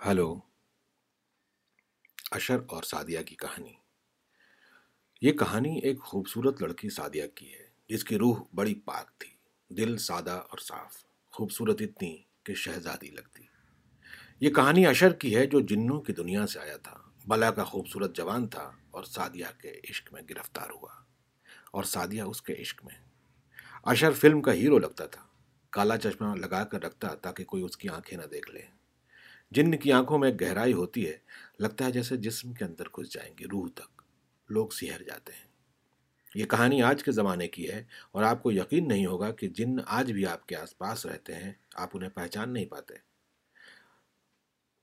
Hello. اشر اور سعدیہ کی کہانی۔ یہ کہانی ایک خوبصورت لڑکی سعدیہ کی ہے، جس کی روح بڑی پاک تھی، دل سادہ اور صاف، خوبصورت اتنی کہ شہزادی لگتی۔ یہ کہانی اشر کی ہے جو جنوں کی دنیا سے آیا تھا۔ بلا کا خوبصورت جوان تھا اور سعدیہ کے عشق میں گرفتار ہوا۔ اور سعدیہ اس کے عشق میں۔ اشر فلم کا ہیرو لگتا تھا۔ کالا چشمہ لگا کر رکھتا تاکہ کوئی اس کی آنکھیں نہ دیکھ لے۔ جن کی آنکھوں میں گہرائی ہوتی ہے، لگتا ہے جیسے جسم کے اندر گھس جائیں گے، روح تک۔ لوگ سہر جاتے ہیں۔ یہ کہانی آج کے زمانے کی ہے اور آپ کو یقین نہیں ہوگا کہ جن آج بھی آپ کے آس پاس رہتے ہیں، آپ انہیں پہچان نہیں پاتے۔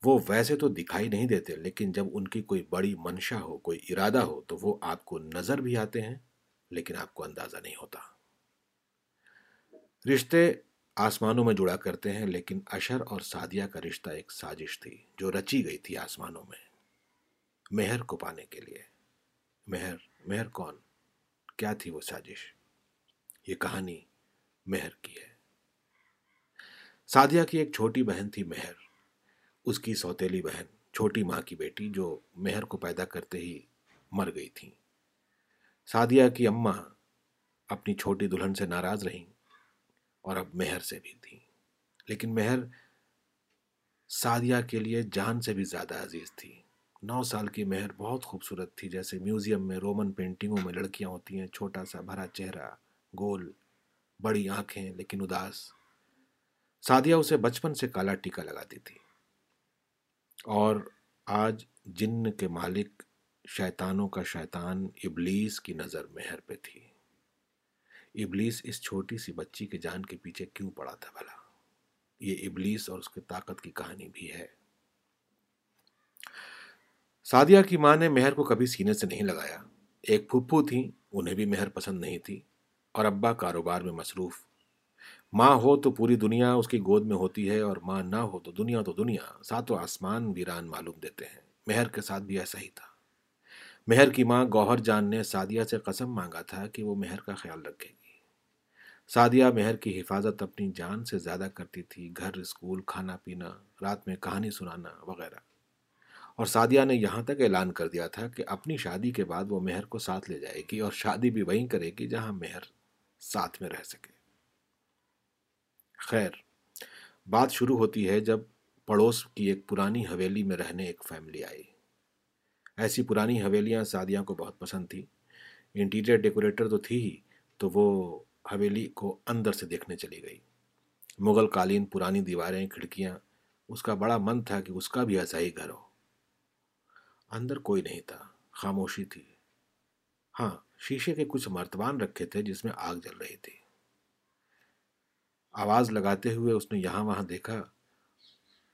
وہ ویسے تو دکھائی نہیں دیتے، لیکن جب ان کی کوئی بڑی منشا ہو، کوئی ارادہ ہو، تو وہ آپ کو نظر بھی آتے ہیں، لیکن آپ کو اندازہ نہیں ہوتا۔ رشتے آسمانوں میں جڑا کرتے ہیں، لیکن اشر اور سعدیہ کا رشتہ ایک سازش تھی جو رچی گئی تھی آسمانوں میں۔ مہر کو پانے کے لیے۔ مہر مہر کون؟ کیا تھی وہ سازش؟ یہ کہانی مہر کی ہے۔ سعدیہ کی ایک چھوٹی بہن تھی مہر۔ اس کی سوتیلی بہن، چھوٹی ماں کی بیٹی جو مہر کو پیدا کرتے ہی مر گئی تھی سعدیہ کی اماں اپنی چھوٹی دلہن سے ناراض رہیں۔ اور اب مہر سے بھی تھی لیکن مہر سعدیہ کے لیے جان سے بھی زیادہ عزیز تھی۔ نو سال کی مہر بہت خوبصورت تھی، جیسے میوزیم میں رومن پینٹنگوں میں لڑکیاں ہوتی ہیں، چھوٹا سا بھرا چہرہ، گول، بڑی آنکھیں، لیکن اداس۔ سعدیہ اسے بچپن سے کالا ٹیکا لگاتی تھی۔ اور آج جن کے مالک شیطانوں کا شیطان ابلیس کی نظر مہر پہ تھی۔ ابلیس اس چھوٹی سی بچی کے جان کے پیچھے کیوں پڑا تھا بھلا؟ یہ ابلیس اور اس کے طاقت کی کہانی بھی ہے۔ سعدیہ کی ماں نے مہر کو کبھی سینے سے نہیں لگایا۔ ایک پھپھو تھی، انہیں بھی مہر پسند نہیں تھی اور ابا کاروبار میں مصروف۔ ماں ہو تو پوری دنیا اس کی گود میں ہوتی ہے اور ماں نہ ہو تو دنیا تو دنیا، ساتوں آسمان ویران معلوم دیتے ہیں۔ مہر کے ساتھ بھی ایسا ہی تھا۔ مہر کی ماں گوہر جان نے سعدیہ سے قسم مانگا تھا کہ وہ مہر کا خیال رکھے۔ گی سعدیہ مہر کی حفاظت اپنی جان سے زیادہ کرتی تھی، گھر، اسکول، کھانا پینا، رات میں کہانی سنانا وغیرہ۔ اور سعدیہ نے یہاں تک اعلان کر دیا تھا کہ اپنی شادی کے بعد وہ مہر کو ساتھ لے جائے گی اور شادی بھی وہیں کرے گی جہاں مہر ساتھ میں رہ سکے۔ خیر، بات شروع ہوتی ہے جب پڑوس کی ایک پرانی حویلی میں رہنے ایک فیملی آئی۔ ایسی پرانی حویلیاں سعدیہ کو بہت پسند تھی انٹیریئر ڈیکوریٹر تو تھی ہی، تو وہ حویلی کو اندر سے دیکھنے چلی گئی۔ مغل قالین پرانی دیواریں، کھڑکیاں، اس کا بڑا من تھا کہ اس کا بھی ایسا ہی گھر ہو۔ اندر کوئی نہیں تھا، خاموشی تھی۔ ہاں شیشے کے کچھ مرتبان رکھے تھے جس میں آگ جل رہی تھی۔ آواز لگاتے ہوئے اس نے یہاں وہاں دیکھا،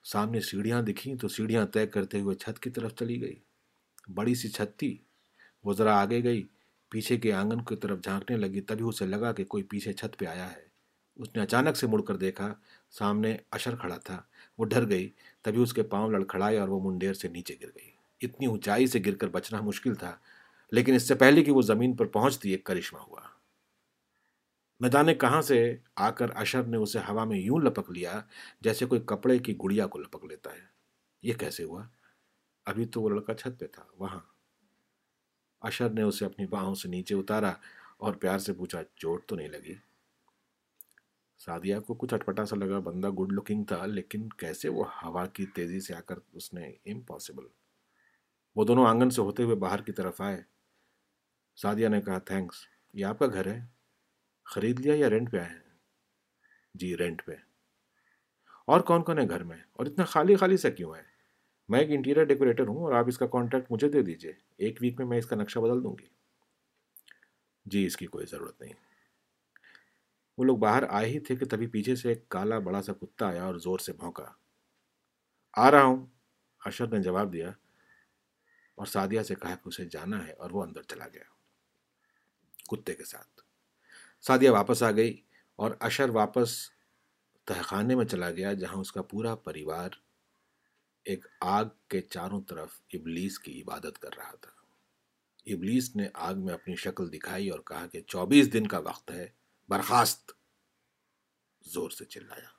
سامنے سیڑھیاں دکھیں تو سیڑھیاں طے کرتے ہوئے چھت کی طرف چلی گئی۔ بڑی سی چھت تھی، وہ ذرا آگے گئی۔ پیچھے کے آنگن کی طرف جھانکنے لگی تبھی اسے لگا کہ کوئی پیچھے چھت پہ آیا ہے۔ اس نے اچانک سے مڑ کر دیکھا، سامنے اشر کھڑا تھا۔ وہ ڈر گئی، تبھی اس کے پاؤں لڑکھڑائے اور وہ منڈیر سے نیچے گر گئی۔ اتنی اونچائی سے گر کر بچنا مشکل تھا، لیکن اس سے پہلے کہ وہ زمین پر پہنچتی ایک کرشمہ ہوا۔ نہ جانے کہاں سے آ کر اشر نے اسے ہوا میں یوں لپک لیا جیسے کوئی کپڑے کی گڑیا کو لپک لیتا ہے؟ یہ کیسے ہوا؟ ابھی تو وہ لڑکا چھت پہ تھا، وہاں۔ اشر نے اسے اپنی باہوں سے نیچے اتارا اور پیار سے پوچھا، چوٹ تو نہیں لگی؟ سعدیہ کو کچھ اٹپٹا سا لگا، بندہ گڈ لکنگ تھا، لیکن کیسے وہ ہوا کی تیزی سے آ کر اس نے امپاسبل وہ دونوں آنگن سے ہوتے ہوئے باہر کی طرف آئے۔ سعدیہ نے کہا تھینکس یہ آپ کا گھر ہے؟ خرید لیا یا رینٹ پہ آئے ہیں؟ جی رینٹ پہ. اور کون کون ہے گھر میں؟ اور اتنا خالی خالی سا کیوں ہے؟ میں ایک انٹیریئر ڈیکوریٹر ہوں اور آپ اس کا کانٹیکٹ مجھے دے دیجیے۔ ایک ویک میں میں اس کا نقشہ بدل دوں گی۔ جی اس کی کوئی ضرورت نہیں۔ وہ لوگ باہر آئے ہی تھے کہ تبھی پیچھے سے ایک کالا بڑا سا کتا آیا اور زور سے بھونکا۔ آ رہا ہوں۔ اشر نے جواب دیا اور سعدیہ سے کہا کہ اسے جانا ہے اور وہ اندر چلا گیا۔ کتے کے ساتھ۔ سعدیہ واپس آ گئی اور اشر واپس تہخانے میں چلا گیا جہاں اس کا پورا پریوار ایک آگ کے چاروں طرف ابلیس کی عبادت کر رہا تھا۔ ابلیس نے آگ میں اپنی شکل دکھائی اور کہا کہ چوبیس دن کا وقت ہے، برخاست۔ زور سے چلایا۔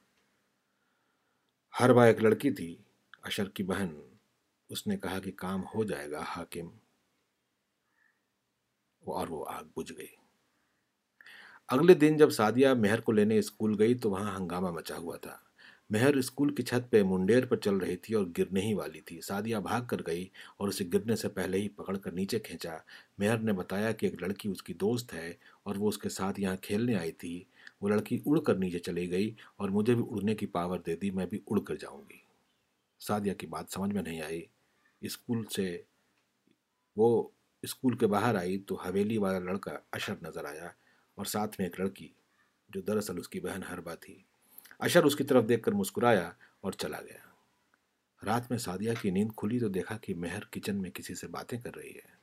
ہر بار ایک لڑکی تھی، اشر کی بہن۔ اس نے کہا کہ کام ہو جائے گا، حاکم۔ اور وہ آگ بجھ گئی۔ اگلے دن جب سادیہ مہر کو لینے اسکول گئی تو وہاں ہنگامہ مچا ہوا تھا۔ مہر اسکول کی چھت پہ منڈیر پر چل رہی تھی اور گرنے ہی والی تھی۔ سادیہ بھاگ کر گئی اور اسے گرنے سے پہلے ہی پکڑ کر نیچے کھینچا۔ مہر نے بتایا کہ ایک لڑکی اس کی دوست ہے اور وہ اس کے ساتھ یہاں کھیلنے آئی تھی۔ وہ لڑکی اڑ کر نیچے چلی گئی اور مجھے بھی اڑنے کی پاور دے دی، میں بھی اڑ کر جاؤں گی۔ سادیہ کی بات سمجھ میں نہیں آئی۔ اسکول سے وہ اسکول کے باہر آئی تو حویلی والا لڑکا اشر نظر آیا اور ساتھ میں ایک لڑکی جو دراصل اس کی بہن ہربا تھی۔ اشر اس کی طرف دیکھ کر مسکرایا اور چلا گیا۔ رات میں سادیہ کی نیند کھلی تو دیکھا کہ مہر کچن میں کسی سے باتیں کر رہی ہے۔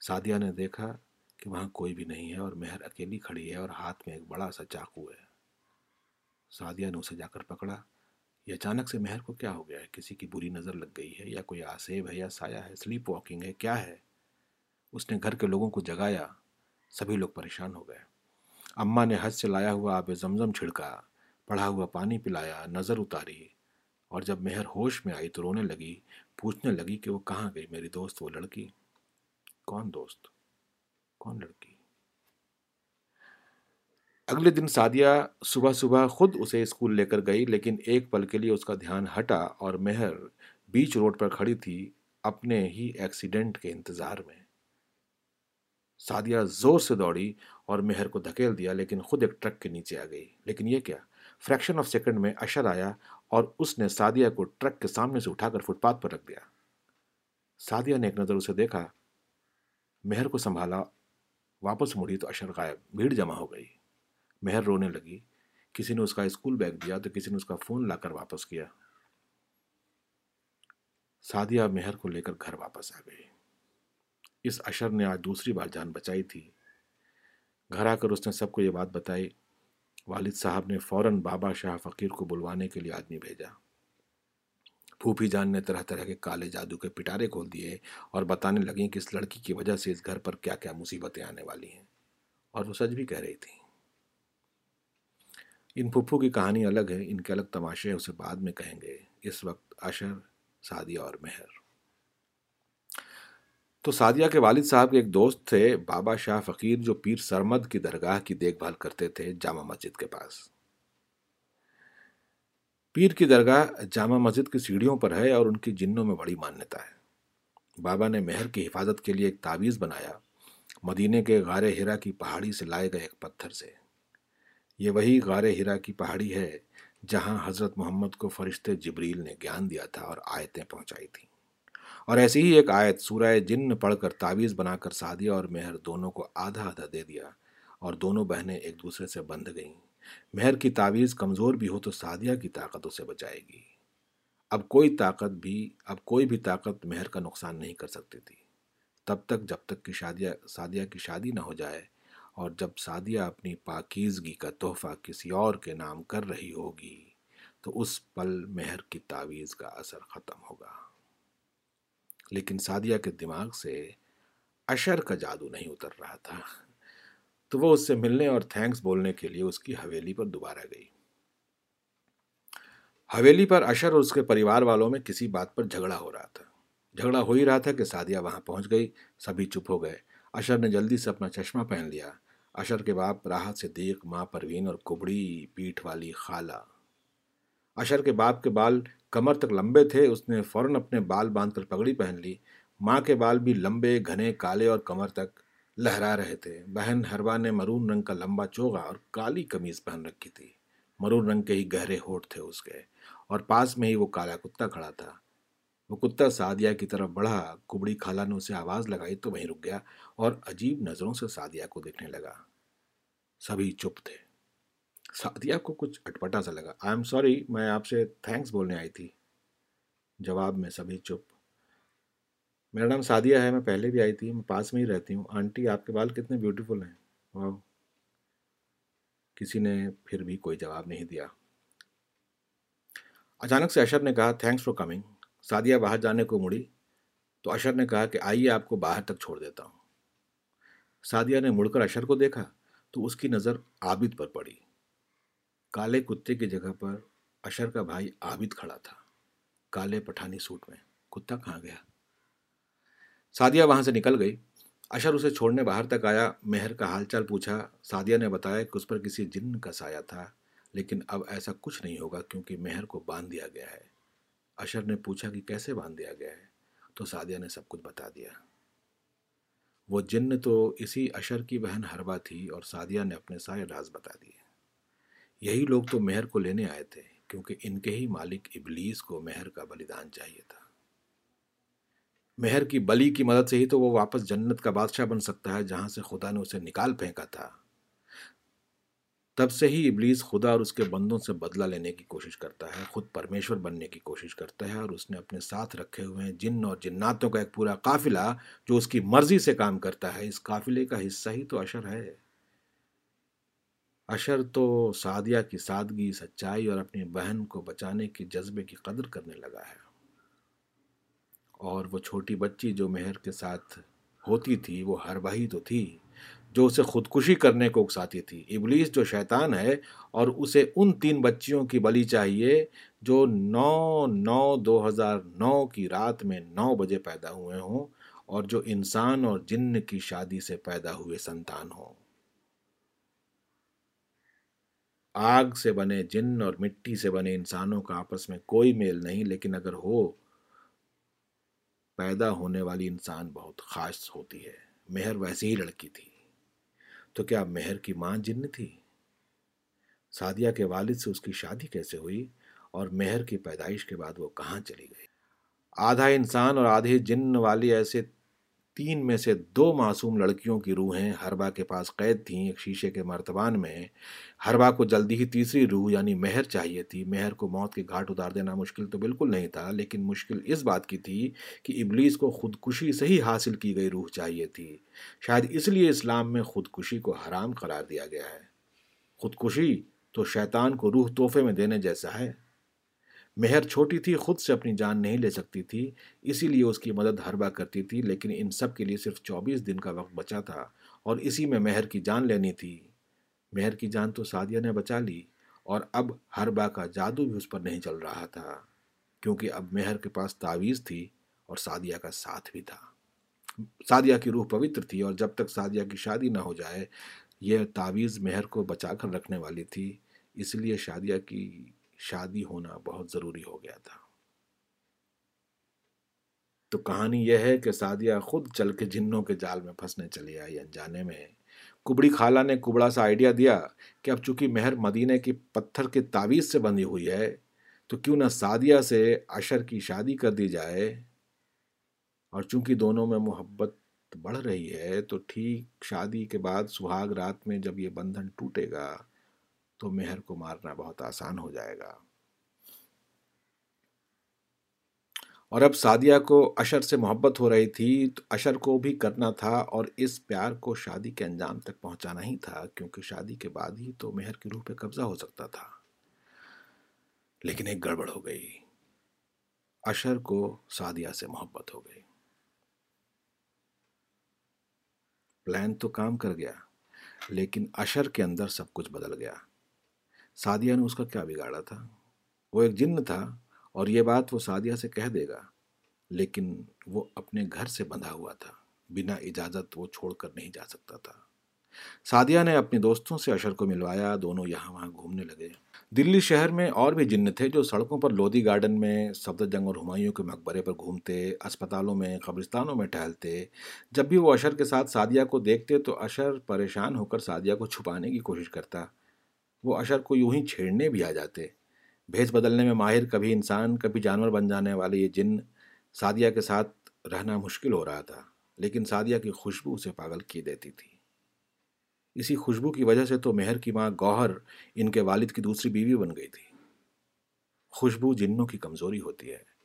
سادیہ نے دیکھا کہ وہاں کوئی بھی نہیں ہے اور مہر اکیلی کھڑی ہے اور ہاتھ میں ایک بڑا سا چاقو ہے۔ سادیہ نے اسے جا کر پکڑا۔ یہ اچانک سے مہر کو کیا ہو گیا ہے؟ کسی کی بری نظر لگ گئی ہے یا کوئی آسیب ہے یا سایہ ہے؟ سلیپ واکنگ ہے، کیا ہے؟ اس نے گھر کے لوگوں کو جگایا۔ سبھی لوگ پریشان ہو گئے۔ اماں نے حج سے لایا ہوا آب زمزم چھڑکا۔ پڑھا ہوا پانی پلایا، نظر اتاری اور جب مہر ہوش میں آئی تو رونے لگی، پوچھنے لگی کہ وہ کہاں گئی، میری دوست وہ لڑکی؟ کون دوست؟ کون لڑکی؟ اگلے دن سادیہ صبح صبح خود اسے اسکول لے کر گئی، لیکن ایک پل کے لیے اس کا دھیان ہٹا اور مہر بیچ روڈ پر کھڑی تھی اپنے ہی ایکسیڈنٹ کے انتظار میں۔ سادیہ زور سے دوڑی اور مہر کو دھکیل دیا، لیکن خود ایک ٹرک کے نیچے آ گئی۔ لیکن یہ کیا؟ فریکشن آف سیکنڈ میں اشر آیا اور اس نے سادیہ کو ٹرک کے سامنے سے اٹھا کر فٹ پاتھ پر رکھ دیا۔ سادیہ نے ایک نظر اسے دیکھا، مہر کو سنبھالا، واپس مڑی تو اشر غائب، بھیڑ جمع ہو گئی۔ مہر رونے لگی، کسی نے اس کا اسکول بیگ دیا تو کسی نے اس کا فون لا کر واپس کیا۔ سادیہ مہر کو لے کر گھر واپس آ گئی۔ اس اشر نے آج دوسری بار جان بچائی تھی۔ گھر آ کر اس نے سب کو یہ بات بتائی والد صاحب نے فوراً بابا شاہ فقیر کو بلوانے کے لیے آدمی بھیجا۔ پھوپھی جان نے طرح طرح کے کالے جادو کے پٹارے کھول دیے اور بتانے لگیں کہ اس لڑکی کی وجہ سے اس گھر پر کیا کیا مصیبتیں آنے والی ہیں۔ اور وہ سچ بھی کہہ رہی تھی۔ ان پھپھو کی کہانی الگ ہے، ان کے الگ تماشے اسے بعد میں کہیں گے۔ اس وقت اشر سادیہ اور مہر۔ تو سادیہ کے والد صاحب کے ایک دوست تھے، بابا شاہ فقیر جو پیر سرمد کی درگاہ کی دیکھ بھال کرتے تھے جامع مسجد کے پاس۔ پیر کی درگاہ جامع مسجد کی سیڑھیوں پر ہے اور ان کی جنوں میں بڑی مانیتا ہے۔ بابا نے مہر کی حفاظت کے لیے ایک تعویذ بنایا، مدینے کے غار ہیرا کی پہاڑی سے لائے گئے ایک پتھر سے۔ یہ وہی غار ہیرا کی پہاڑی ہے جہاں حضرت محمد کو فرشتے جبریل نے گیان دیا تھا اور آیتیں پہنچائی تھیں۔ اور ایسی ہی ایک آیت سورہ جن پڑھ کر تعویذ بنا کر سادیہ اور مہر دونوں کو آدھا آدھا دے دیا اور دونوں بہنیں ایک دوسرے سے بندھ گئیں۔ مہر کی تعویذ کمزور بھی ہو تو سادیہ کی طاقت اسے بچائے گی۔ اب کوئی طاقت بھی، اب کوئی بھی طاقت مہر کا نقصان نہیں کر سکتی تھی۔ تب تک جب تک کہ شادیہ، سادیہ کی شادی نہ ہو جائے اور جب سادیہ اپنی پاکیزگی کا تحفہ کسی اور کے نام کر رہی ہوگی تو اس پل مہر کی تعویذ کا اثر ختم ہوگا۔ لیکن سادیہ کے دماغ سے اشر کا جادو نہیں اتر رہا تھا۔ تو وہ اس سے ملنے اور تھینکس بولنے کے لیے اس کی حویلی پر دوبارہ گئی۔ حویلی پر اشر اور اس کے پریوار والوں میں کسی بات پر جھگڑا ہو رہا تھا۔ جھگڑا ہو ہی رہا تھا کہ سادیہ وہاں پہنچ گئی، سبھی چپ ہو گئے۔ اشر نے جلدی سے اپنا چشمہ پہن لیا۔ اشر کے باپ راحت سے دیکھ ماں پروین اور کبڑی پیٹھ والی خالہ۔ اشر کے باپ کے بال کمر تک لمبے تھے، اس نے فوراً اپنے بال باندھ کر پگڑی پہن لی۔ ماں کے بال بھی لمبے، گھنے، کالے اور کمر تک لہرا رہے تھے۔ بہن ہروا نے مرون رنگ کا لمبا چوگا اور کالی کمیز پہن رکھی تھی۔ مرون رنگ کے ہی گہرے ہوٹ تھے اس کے اور پاس میں ہی وہ کالا کتا کھڑا تھا۔ وہ کتا سادیہ کی طرف بڑھا، کبڑی خالہ نے اسے آواز لگائی تو وہیں رک گیا اور عجیب نظروں سے سادیہ کو دیکھنے لگا۔ سبھی چپ تھے۔ سعدیہ کو کچھ اٹپٹا سا لگا۔ آئی ایم سوری میں آپ سے تھینکس بولنے آئی تھی۔ جواب میں سبھی چپ۔ میرا نام سعدیہ ہے، میں پہلے بھی آئی تھی، میں پاس میں ہی رہتی ہوں۔ آنٹی، آپ کے بال کتنے بیوٹیفل ہیں۔ واہ کسی نے پھر بھی کوئی جواب نہیں دیا۔ اچانک سے اشر نے کہا تھینکس فار کمنگ سعدیہ باہر جانے کو مڑی۔ تو اشر نے کہا کہ آئیے، آپ کو باہر تک چھوڑ دیتا ہوں۔ سعدیہ نے مڑ کر اشر کو دیکھا تو اس کی نظر عابد پر پڑی۔ کالے کتے کی جگہ پر اشر کا بھائی عابد کھڑا تھا۔ کالے پٹھانی سوٹ میں کتا کہاں گیا؟ سادیا وہاں سے نکل گئی۔ اشر اسے چھوڑنے باہر تک آیا۔ مہر کا حال چال پوچھا۔ سادیا نے بتایا کہ اس پر کسی جن کا سایہ تھا، لیکن اب ایسا کچھ نہیں ہوگا کیونکہ مہر کو باندھ دیا گیا ہے۔ اشر نے پوچھا کہ کیسے باندھ دیا گیا ہے؟ تو سادیا نے سب کچھ بتا دیا۔ وہ جن تو اسی اشر کی بہن ہربا تھی اور سادیا نے اپنے سارے راز بتا دیے۔ یہی لوگ تو مہر کو لینے آئے تھے، کیونکہ ان کے ہی مالک ابلیس کو مہر کا بلیدان چاہیے تھا۔ مہر کی بلی کی مدد سے ہی تو وہ واپس جنت کا بادشاہ بن سکتا ہے، جہاں سے خدا نے اسے نکال پھینکا تھا۔ تب سے ہی ابلیس خدا اور اس کے بندوں سے بدلہ لینے کی کوشش کرتا ہے، خود پرمیشور بننے کی کوشش کرتا ہے اور اس نے اپنے ساتھ رکھے ہوئے ہیں جن اور جناتوں کا ایک پورا قافلہ جو اس کی مرضی سے کام کرتا ہے۔ اس قافلے کا حصہ ہی تو اشر ہے۔ اشر تو سعدیہ کی سادگی، سچائی اور اپنی بہن کو بچانے کی جذبے کی قدر کرنے لگا ہے۔ اور وہ چھوٹی بچی جو مہر کے ساتھ ہوتی تھی، وہ ہر بہی تو تھی، جو اسے خودکشی کرنے کو اکساتی تھی۔ ابلیس جو شیطان ہے اور اسے ان تین بچیوں کی بلی چاہیے جو نو نو، دو ہزار نو کی رات میں نو بجے پیدا ہوئے ہوں اور جو انسان اور جن کی شادی سے پیدا ہوئے سنتان ہوں۔ آگ سے بنے جن اور مٹی سے بنے انسانوں کا آپس میں کوئی میل نہیں، لیکن اگر ہو، پیدا ہونے والی انسان بہت خاص ہوتی ہے۔ مہر ویسی ہی لڑکی تھی۔ تو کیا مہر کی ماں جن تھی؟ سادیا کے والد سے اس کی شادی کیسے ہوئی؟ اور مہر کی پیدائش کے بعد وہ کہاں چلی گئی؟ آدھا انسان اور آدھے جن والی ایسے تین میں سے دو معصوم لڑکیوں کی روحیں ہربا کے پاس قید تھیں ایک شیشے کے مرتبان میں۔ ہربا کو جلدی ہی تیسری روح یعنی مہر چاہیے تھی۔ مہر کو موت کے گھاٹ اتار دینا مشکل تو بالکل نہیں تھا، لیکن مشکل اس بات کی تھی کہ ابلیس کو خودکشی سے ہی حاصل کی گئی روح چاہیے تھی۔ شاید اس لیے اسلام میں خودکشی کو حرام قرار دیا گیا ہے۔ خودکشی تو شیطان کو روح تحفے میں دینے جیسا ہے۔ مہر چھوٹی تھی، خود سے اپنی جان نہیں لے سکتی تھی، اسی لیے اس کی مدد ہربا کرتی تھی، لیکن ان سب کے لیے صرف چوبیس دن کا وقت بچا تھا اور اسی میں مہر کی جان لینی تھی۔ مہر کی جان تو سعدیہ نے بچا لی اور اب ہربا کا جادو بھی اس پر نہیں چل رہا تھا، کیونکہ اب مہر کے پاس تعویذ تھی اور سعدیہ کا ساتھ بھی تھا۔ سعدیہ کی روح پوتر تھی اور جب تک سعدیہ کی شادی نہ ہو جائے، یہ تعویذ مہر کو بچا کر رکھنے والی تھی، اس لیے شادیہ کی شادی ہونا بہت ضروری ہو گیا تھا۔ تو کہانی یہ ہے کہ سادیہ خود چل کے جنوں کے جال میں پھنسنے چلی آئی انجانے میں۔ کبڑی خالہ نے کبڑا سا آئیڈیا دیا کہ اب چونکہ مہر مدینے کی پتھر کے تعویذ سے بندھی ہوئی ہے، تو کیوں نہ سادیہ سے عشر کی شادی کر دی جائے۔ اور چونکہ دونوں میں محبت بڑھ رہی ہے، تو ٹھیک شادی کے بعد سہاگ رات میں جب یہ بندھن ٹوٹے گا تو مہر کو مارنا بہت آسان ہو جائے گا۔ اور اب سادیہ کو اشر سے محبت ہو رہی تھی، تو اشر کو بھی کرنا تھا اور اس پیار کو شادی کے انجام تک پہنچانا ہی تھا، کیونکہ شادی کے بعد ہی تو مہر کی روح پہ قبضہ ہو سکتا تھا۔ لیکن ایک گڑبڑ ہو گئی۔ اشر کو سادیہ سے محبت ہو گئی۔ پلان تو کام کر گیا، لیکن اشر کے اندر سب کچھ بدل گیا۔ سعدیہ نے اس کا کیا بگاڑا تھا؟ وہ ایک جن تھا اور یہ بات وہ سعدیہ سے کہہ دے گا، لیکن وہ اپنے گھر سے بندھا ہوا تھا۔ بنا اجازت وہ چھوڑ کر نہیں جا سکتا تھا۔ سعدیہ نے اپنے دوستوں سے اشر کو ملوایا، دونوں یہاں وہاں گھومنے لگے۔ دلی شہر میں اور بھی جن تھے جو سڑکوں پر لودھی گارڈن میں سفد جنگ اور ہمایوں کے مقبرے پر گھومتے، اسپتالوں میں، قبرستانوں میں ٹہلتے۔ جب بھی وہ اشر کے ساتھ سعدیہ کو دیکھتے تو اشر پریشان ہو کر سعدیہ کو چھپانے کی کوشش کرتا۔ وہ اشر کو یوں ہی چھیڑنے بھی آ جاتے۔ بھیس بدلنے میں ماہر کبھی انسان، کبھی جانور بن جانے والے یہ جن سعدیہ کے ساتھ رہنا مشکل ہو رہا تھا، لیکن سعدیہ کی خوشبو اسے پاگل کی دیتی تھی۔ اسی خوشبو کی وجہ سے تو مہر کی ماں گوہر ان کے والد کی دوسری بیوی بن گئی تھی۔ خوشبو جنوں کی کمزوری ہوتی ہے۔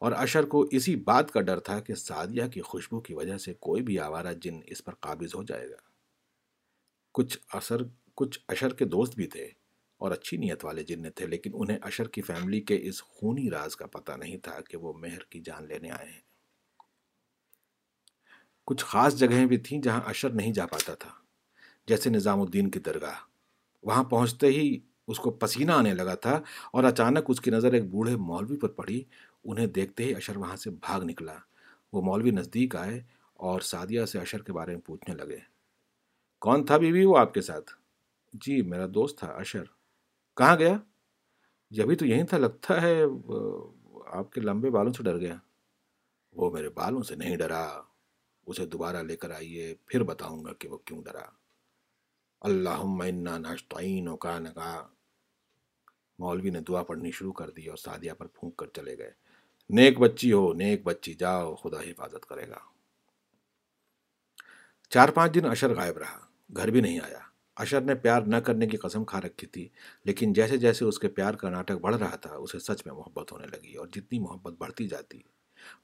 اور اشر کو اسی بات کا ڈر تھا کہ سعدیہ کی خوشبو کی وجہ سے کوئی بھی آوارہ جن اس پر قابض ہو جائے گا۔ کچھ اثر کچھ اشر کے دوست بھی تھے اور اچھی نیت والے جن تھے، لیکن انہیں اشر کی فیملی کے اس خونی راز کا پتہ نہیں تھا کہ وہ مہر کی جان لینے آئے ہیں۔ کچھ خاص جگہیں بھی تھیں جہاں اشر نہیں جا پاتا تھا، جیسے نظام الدین کی درگاہ۔ وہاں پہنچتے ہی اس کو پسینہ آنے لگا تھا اور اچانک اس کی نظر ایک بوڑھے مولوی پر پڑی۔ انہیں دیکھتے ہی اشر وہاں سے بھاگ نکلا۔ وہ مولوی نزدیک آئے اور سعدیہ سے اشر کے بارے میں پوچھنے لگے۔ کون تھا بیوی وہ آپ کے ساتھ؟ جی میرا دوست تھا، اشر۔ کہاں گیا؟ جبھی تو یہیں تھا، لگتا ہے آپ کے لمبے بالوں سے ڈر گیا۔ وہ میرے بالوں سے نہیں ڈرا۔ اسے دوبارہ لے کر آئیے، پھر بتاؤں گا کہ وہ کیوں ڈرا۔ اللہ ناشتعین کا۔ نگا مولوی نے دعا پڑھنی شروع کر دی اور سادیہ پر پھونک کر چلے گئے۔ نیک بچی ہو، نیک بچی، جاؤ، خدا حفاظت کرے گا۔ چار پانچ دن اشر غائب رہا، گھر بھی نہیں آیا۔ اشر نے پیار نہ کرنے کی قسم کھا رکھی تھی، لیکن جیسے جیسے اس کے پیار کا ناٹک بڑھ رہا تھا، اسے سچ میں محبت ہونے لگی اور جتنی محبت بڑھتی جاتی،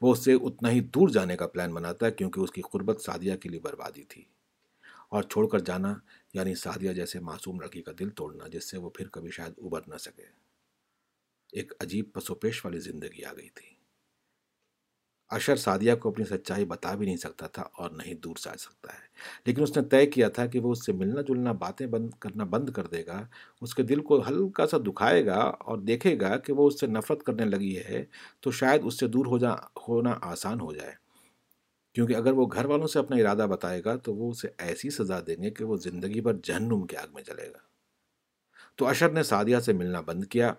وہ اس سے اتنا ہی دور جانے کا پلان بناتا کیونکہ اس کی قربت سادیہ کے لیے بربادی تھی۔ اور چھوڑ کر جانا یعنی سادیہ جیسے معصوم لڑکی کا دل توڑنا، جس سے وہ پھر کبھی شاید ابھر نہ سکے۔ ایک عجیب پسو پیش والی زندگی آ گئی تھی۔ اشر سعدیہ کو اپنی سچائی بتا بھی نہیں سکتا تھا اور نہیں دور سے آ سکتا ہے۔ لیکن اس نے طے کیا تھا کہ وہ اس سے ملنا جلنا باتیں بند کرنا بند کر دے گا، اس کے دل کو ہلکا سا دکھائے گا اور دیکھے گا کہ وہ اس سے نفرت کرنے لگی ہے تو شاید اس سے دور ہو جا، ہونا آسان ہو جائے۔ کیونکہ اگر وہ گھر والوں سے اپنا ارادہ بتائے گا تو وہ اسے ایسی سزا دیں گے کہ وہ زندگی بھر جہنم کے آگ میں چلے گا۔ تو اشر نے سعدیہ سے ملنا بند کیا۔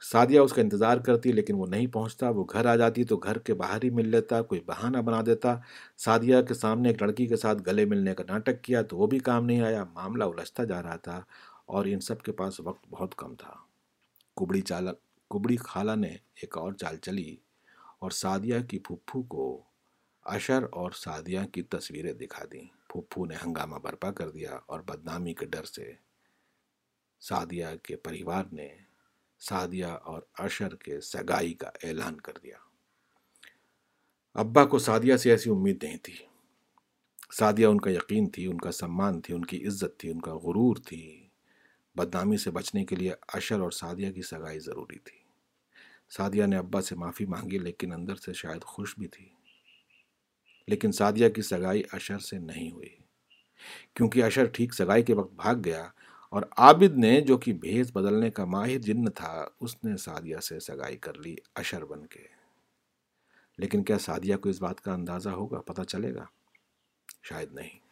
سعدیہ اس کا انتظار کرتی لیکن وہ نہیں پہنچتا، وہ گھر آ جاتی تو گھر کے باہر ہی مل لیتا، کوئی بہانہ بنا دیتا۔ سعدیہ کے سامنے ایک لڑکی کے ساتھ گلے ملنے کا ناٹک کیا تو وہ بھی کام نہیں آیا، معاملہ الجھتا جا رہا تھا اور ان سب کے پاس وقت بہت کم تھا۔ کبڑی چال، کبڑی خالہ نے ایک اور چال چلی اور سعدیہ کی پھپھو کو اشر اور سعدیہ کی تصویریں دکھا دیں۔ پھپھو نے ہنگامہ برپا کر دیا اور بدنامی کے ڈر سے سعدیہ کے پریوار نے سعدیہ اور اشر کے سگائی کا اعلان کر دیا۔ ابا کو سعدیہ سے ایسی امید نہیں تھی۔ سعدیہ ان کا یقین تھی، ان کا سمان تھی، ان کی عزت تھی، ان کا غرور تھی۔ بدنامی سے بچنے کے لیے اشر اور سعدیہ کی سگائی ضروری تھی۔ سعدیہ نے ابا سے معافی مانگی، لیکن اندر سے شاید خوش بھی تھی۔ لیکن سعدیہ کی سگائی اشر سے نہیں ہوئی، کیونکہ اشر ٹھیک سگائی کے وقت بھاگ گیا۔ اور عابد نے جو کہ بھیس بدلنے کا ماہر جن تھا، اس نے سعدیہ سے سگائی کر لی اشر بن کے۔ لیکن کیا سعدیہ کو اس بات کا اندازہ ہوگا؟ پتہ چلے گا۔ شاید نہیں۔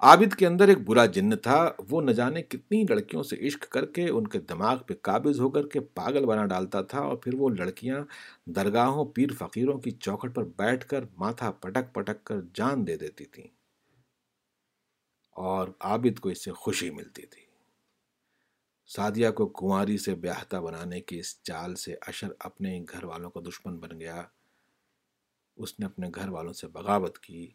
عابد کے اندر ایک برا جن تھا، وہ نہ جانے کتنی لڑکیوں سے عشق کر کے ان کے دماغ پہ قابض ہو کر کے پاگل بنا ڈالتا تھا اور پھر وہ لڑکیاں درگاہوں، پیر فقیروں کی چوکھٹ پر بیٹھ کر ماتھا پٹک پٹک کر جان دے دیتی تھیں۔ اور عابد کو اس سے خوشی ملتی تھی۔ سعدیہ کو کنواری سے بیاہتا بنانے کی اس چال سے اشر اپنے گھر والوں کا دشمن بن گیا۔ اس نے اپنے گھر والوں سے بغاوت کی۔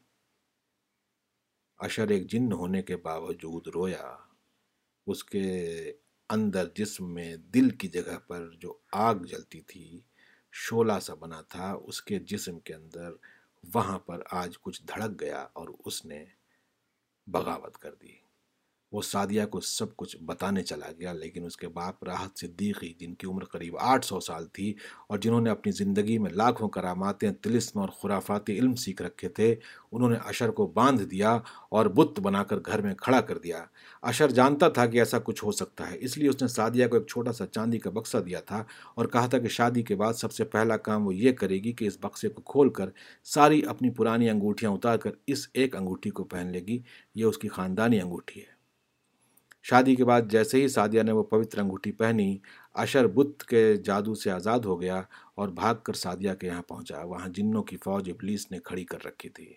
اشر ایک جن ہونے کے باوجود رویا۔ اس کے اندر جسم میں دل کی جگہ پر جو آگ جلتی تھی شولہ سا بنا تھا۔ اس کے جسم کے اندر وہاں پر آج کچھ دھڑک گیا اور اس نے بغاوت کر دی۔ وہ سعدیہ کو سب کچھ بتانے چلا گیا، لیکن اس کے باپ راحت صدیقی، جن کی عمر قریب آٹھ سو سال تھی اور جنہوں نے اپنی زندگی میں لاکھوں کراماتیں، تلسم اور خرافاتی علم سیکھ رکھے تھے، انہوں نے اشر کو باندھ دیا اور بت بنا کر گھر میں کھڑا کر دیا۔ اشر جانتا تھا کہ ایسا کچھ ہو سکتا ہے، اس لیے اس نے سعدیہ کو ایک چھوٹا سا چاندی کا بکسہ دیا تھا اور کہا تھا کہ شادی کے بعد سب سے پہلا کام وہ یہ کرے گی کہ اس بکسے کو کھول کر ساری اپنی پرانی انگوٹھیاں اتار کر اس ایک انگوٹھی کو پہن لے گی، یہ اس کی خاندانی انگوٹھی ہے۔ شادی کے بعد جیسے ہی سعدیہ نے وہ پوتر انگوٹھی پہنی، اشر بت کے جادو سے آزاد ہو گیا اور بھاگ کر سعدیہ کے یہاں پہنچا۔ وہاں جنوں کی فوج ابلیس نے کھڑی کر رکھی تھی۔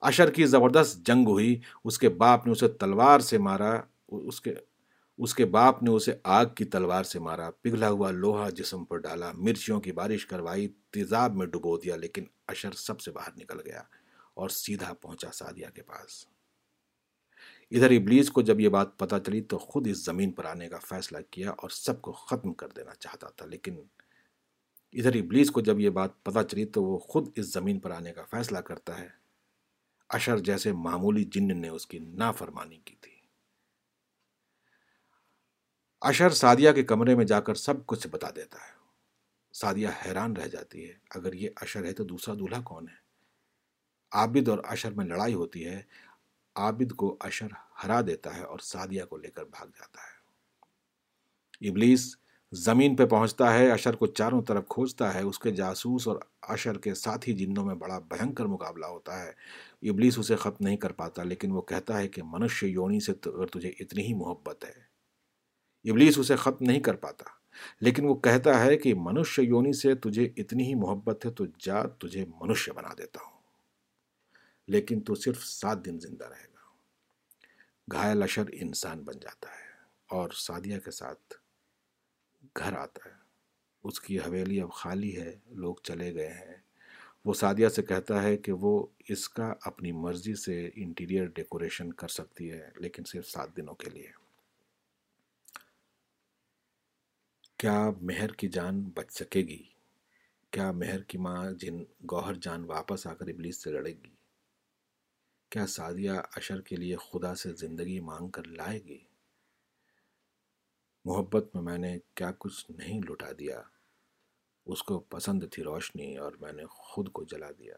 اشر کی زبردست جنگ ہوئی۔ اس کے باپ نے اسے تلوار سے مارا۔ اس کے اس کے باپ نے اسے آگ کی تلوار سے مارا۔ پگھلا ہوا لوہا جسم پر ڈالا۔ مرچیوں کی بارش کروائی، تیزاب میں ڈبو دیا، لیکن اشر سب سے باہر نکل گیا اور سیدھا پہنچا سعدیہ کے پاس۔ ادھر ابلیس کو جب یہ بات پتہ چلی تو خود اس زمین پر آنے کا فیصلہ کیا اور سب کو ختم کر دینا چاہتا تھا، لیکن ادھر ابلیس کو جب یہ بات پتہ چلی تو وہ خود اس زمین پر آنے کا فیصلہ کرتا ہے۔ اشر جیسے معمولی جن نے اس کی نافرمانی کی تھی۔ اشر سعدیہ کے کمرے میں جا کر سب کچھ بتا دیتا ہے۔ سعدیہ حیران رہ جاتی ہے، اگر یہ اشر ہے تو دوسرا دولہا کون ہے؟ عابد اور اشر میں لڑائی ہوتی ہے۔ عابد کو اشر ہرا دیتا ہے اور سعدیہ کو لے کر بھاگ جاتا ہے۔ ابلیس زمین پہ پہنچتا ہے، اشر کو چاروں طرف کھوجتا ہے۔ اس کے جاسوس اور اشر کے ساتھی جنوں میں بڑا بھینکر مقابلہ ہوتا ہے۔ ابلیس اسے ختم نہیں کر پاتا، لیکن وہ کہتا ہے کہ منشیہ یونی سے اگر تجھے اتنی ہی محبت ہے۔ ابلیس اسے ختم نہیں کر پاتا، لیکن وہ کہتا ہے کہ منشیہ یونی سے تجھے اتنی ہی محبت ہے تو جا، تجھے منشیہ بنا دیتا ہوں۔ لیکن تو صرف سات دن زندہ رہے گا۔ گھائل اشر انسان بن جاتا ہے اور سادیہ کے ساتھ گھر آتا ہے۔ اس کی حویلی اب خالی ہے، لوگ چلے گئے ہیں۔ وہ سادیہ سے کہتا ہے کہ وہ اس کا اپنی مرضی سے انٹیریئر ڈیکوریشن کر سکتی ہے، لیکن صرف سات دنوں کے لیے۔ کیا مہر کی جان بچ سکے گی؟ کیا مہر کی ماں جن گوہر جان واپس آ کر ابلیس سے لڑے گی؟ کیا سادیہ اشر کے لیے خدا سے زندگی مانگ کر لائے گی؟ محبت میں میں نے کیا کچھ نہیں لٹا دیا۔ اس کو پسند تھی روشنی اور میں نے خود کو جلا دیا۔